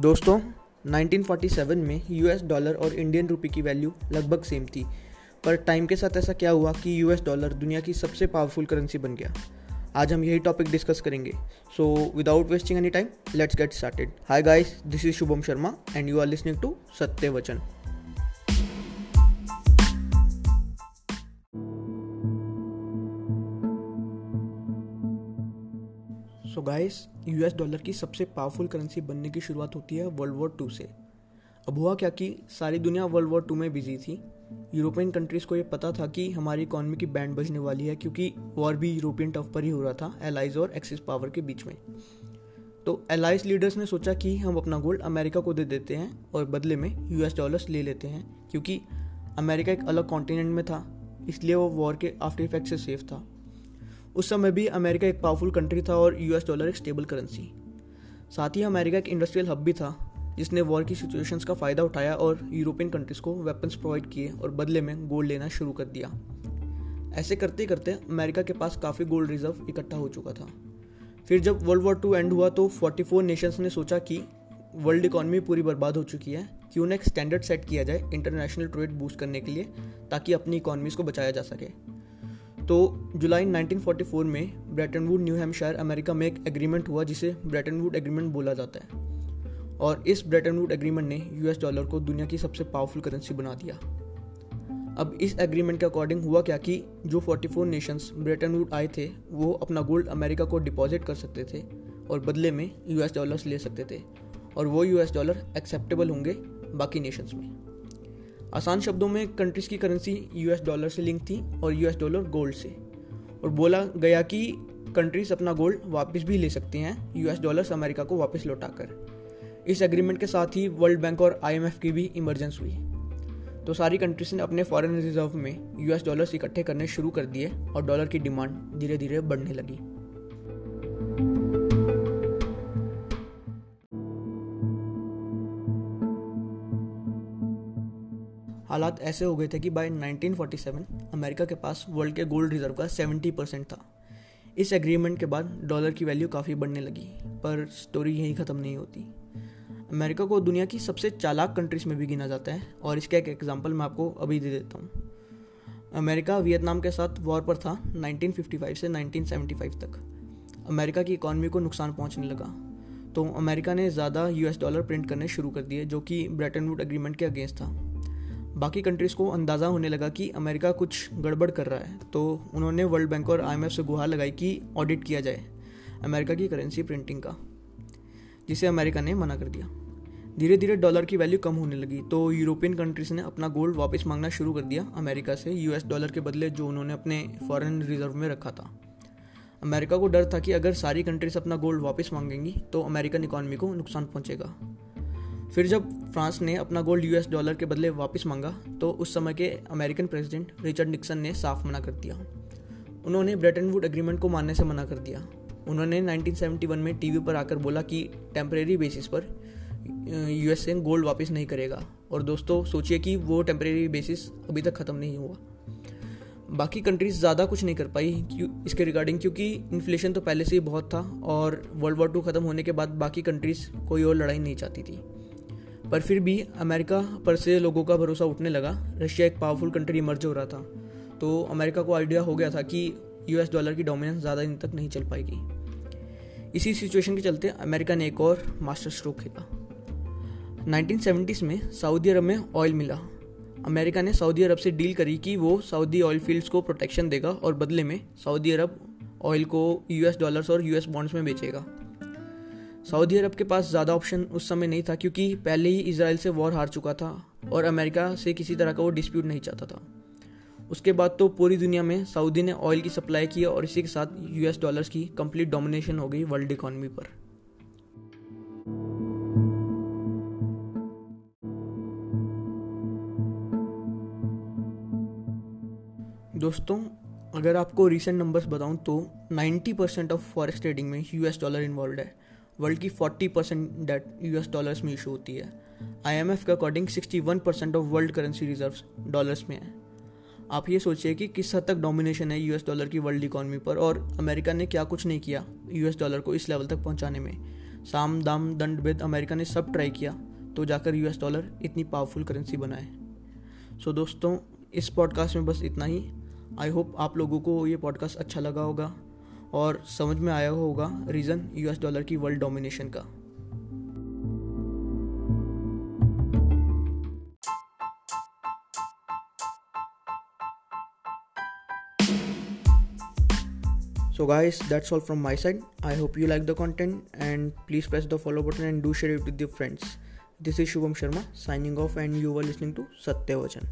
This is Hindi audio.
दोस्तों 1947 में यूएस डॉलर और इंडियन रुपी की वैल्यू लगभग सेम थी। पर टाइम के साथ ऐसा क्या हुआ कि यूएस डॉलर दुनिया की सबसे पावरफुल करेंसी बन गया? आज हम यही टॉपिक डिस्कस करेंगे। So without wasting any time let's get started hi guys this is Shubham Sharma and you are listening to Satya Vachan so guys US dollar की सबसे पावरफुल करेंसी बनने की शुरुआत होती है वर्ल्ड वॉर टू से। अब हुआ क्या कि सारी दुनिया वर्ल्ड वॉर टू में बिज़ी थी। यूरोपियन कंट्रीज़ को ये पता था कि हमारी इकॉनमी की बैंड बजने वाली है क्योंकि वॉर भी यूरोपियन टफ पर ही हो रहा था एलाइज और एक्सिस पावर के बीच में। तो एलाइज लीडर्स ने सोचा कि हम अपना गोल्ड अमेरिका को दे देते हैं और बदले में यूएस डॉलर्स ले लेते हैं, क्योंकि अमेरिका एक अलग कॉन्टिनेंट में था, इसलिए वो वॉर के आफ्टर इफ़ेक्ट से सेफ़ था। उस समय भी अमेरिका एक पावरफुल कंट्री था और यूएस डॉलर एक स्टेबल करेंसी साथ ही अमेरिका एक इंडस्ट्रियल हब भी था, जिसने वॉर की सिचुएशंस का फ़ायदा उठाया और यूरोपियन कंट्रीज़ को वेपन्स प्रोवाइड किए और बदले में गोल्ड लेना शुरू कर दिया. ऐसे करते करते अमेरिका के पास काफ़ी गोल्ड रिज़र्व इकट्ठा हो चुका था. फिर जब वर्ल्ड वॉर टू एंड हुआ तो 44 नेशंस ने सोचा कि वर्ल्ड इकॉनमी पूरी बर्बाद हो चुकी है, क्यों ना एक स्टैंडर्ड सेट किया जाए इंटरनेशनल ट्रेड बूस्ट करने के लिए, ताकि अपनी इकॉनमीज को बचाया जा सके. तो जुलाई 1944 में Bretton Wood, New Hampshire, America में एक एग्रीमेंट हुआ जिसे ब्रेटन वुड एग्रीमेंट बोला जाता है। और इस ब्रेटन वुड एग्रीमेंट ने यूएस डॉलर को दुनिया की सबसे पावरफुल करेंसी बना दिया। अब इस एग्रीमेंट के अकॉर्डिंग हुआ क्या कि जो 44 नेशंस ब्रेटन वुड आए थे, वो अपना गोल्ड अमेरिका को डिपॉजिट कर सकते थे और बदले में यूएस डॉलर्स ले सकते थे। और वो यूएस डॉलर एक्सेप्टेबल होंगे बाकी नेशंस में। आसान शब्दों में कंट्रीज़ की करेंसी यूएस डॉलर से लिंक थी और यूएस डॉलर गोल्ड से। और बोला गया कि कंट्रीज़ अपना गोल्ड वापस भी ले सकती हैं यूएस डॉलर्स अमेरिका को वापस लौटाकर इस एग्रीमेंट के साथ ही वर्ल्ड बैंक और आईएमएफ की भी इमरजेंस हुई। तो सारी कंट्रीज़ ने अपने फॉरेन रिज़र्व में यूएस डॉलर्स इकट्ठे करने शुरू कर दिए और डॉलर की डिमांड धीरे धीरे बढ़ने लगी। हालात ऐसे हो गए थे कि बाय 1947 अमेरिका के पास वर्ल्ड के गोल्ड रिज़र्व का 70 परसेंट था। इस एग्रीमेंट के बाद डॉलर की वैल्यू काफ़ी बढ़ने लगी, पर स्टोरी यहीं ख़त्म नहीं होती। अमेरिका को दुनिया की सबसे चालाक कंट्रीज़ में भी गिना जाता है, और इसका एक एग्ज़ाम्पल मैं आपको अभी दे देता हूँ। अमेरिका वियतनाम के साथ वॉर पर था 1955 से 1975 तक। अमेरिका की इकॉनमी को नुकसान पहुँचने लगा तो अमेरिका ने ज़्यादा यूएस डॉलर प्रिंट करने शुरू कर दिए, जो कि ब्रेटन वुड एग्रीमेंट के अगेंस्ट था। बाकी कंट्रीज़ को अंदाज़ा होने लगा कि अमेरिका कुछ गड़बड़ कर रहा है तो उन्होंने वर्ल्ड बैंक और आईएमएफ से गुहार लगाई कि ऑडिट किया जाए अमेरिका की करेंसी प्रिंटिंग का, जिसे अमेरिका ने मना कर दिया। धीरे धीरे डॉलर की वैल्यू कम होने लगी तो यूरोपियन कंट्रीज़ ने अपना गोल्ड वापस मांगना शुरू कर दिया अमेरिका से यूएस डॉलर के बदले जो उन्होंने अपने फॉरेन रिज़र्व में रखा था। अमेरिका को डर था कि अगर सारी कंट्रीज़ अपना गोल्ड वापस मांगेंगी तो अमेरिकन इकॉनमी को नुकसान पहुंचेगा। फिर जब फ्रांस ने अपना गोल्ड यूएस डॉलर के बदले वापस मांगा तो उस समय के अमेरिकन प्रेसिडेंट रिचर्ड निक्सन ने साफ़ मना कर दिया। उन्होंने ब्रेटन वुड एग्रीमेंट को मानने से मना कर दिया। उन्होंने 1971 में टीवी पर आकर बोला कि टेम्परेरी बेसिस पर यूएसए गोल्ड वापस नहीं करेगा। और दोस्तों, सोचिए कि वो टेम्परेरी बेसिस अभी तक ख़त्म नहीं हुआ। बाकी कंट्रीज़ ज़्यादा कुछ नहीं कर पाई इसके रिगार्डिंग, क्योंकि इन्फ्लेशन तो पहले से ही बहुत था और वर्ल्ड वॉर टू ख़त्म होने के बाद बाकी कंट्रीज़ कोई और लड़ाई नहीं चाहती थी। पर फिर भी अमेरिका पर से लोगों का भरोसा उठने लगा। रशिया एक पावरफुल कंट्री इमर्ज हो रहा था। तो अमेरिका को आइडिया हो गया था कि यूएस डॉलर की डोमिनेंस ज़्यादा दिन तक नहीं चल पाएगी। इसी सिचुएशन के चलते अमेरिका ने एक और मास्टर स्ट्रोक खेला। 1970s में सऊदी अरब में ऑयल मिला। अमेरिका ने सऊदी अरब से डील करी कि वो सऊदी ऑयल फील्ड्स को प्रोटेक्शन देगा और बदले में सऊदी अरब ऑयल को यूएस डॉलर्स और यूएस बॉन्ड्स में बेचेगा। सऊदी अरब के पास ज़्यादा ऑप्शन उस समय नहीं था क्योंकि पहले ही इसराइल से वॉर हार चुका था और अमेरिका से किसी तरह का वो डिस्प्यूट नहीं चाहता था। उसके बाद तो पूरी दुनिया में सऊदी ने ऑयल की सप्लाई की और इसी के साथ यूएस डॉलर्स की कंप्लीट डोमिनेशन हो गई वर्ल्ड इकॉनमी पर। दोस्तों, अगर आपको रीसेंट नंबर्स बताऊँ तो 90 परसेंट ऑफ़ फॉरेक्स ट्रेडिंग में यूएस डॉलर इन्वॉल्व है। वर्ल्ड की 40 परसेंट डेट यूएस डॉलर्स में इशू होती है। आईएमएफ के according 61 percent of world currency reserves dollars में है। आप ये सोचिए कि किस हद तक डोमिनेशन है यूएस डॉलर की वर्ल्ड इकोनॉमी पर और अमेरिका ने क्या कुछ नहीं किया यूएस डॉलर को इस लेवल तक पहुँचाने में। साम दाम दंड भेद अमेरिका ने सब ट्राई किया तो जाकर यूएस डॉलर इतनी पावरफुल करेंसी बनाए। सो so, दोस्तों इस पॉडकास्ट में बस इतना ही। आई होप आप लोगों को ये पॉडकास्ट अच्छा लगा होगा। और समझ में आया होगा रीज़न यूएस डॉलर की वर्ल्ड डोमिनेशन का So, guys, that's all from my side. I hope you like the content and please press the follow button and do share it with your friends. This is Shubham Sharma signing off, and you were listening to Satyavachan.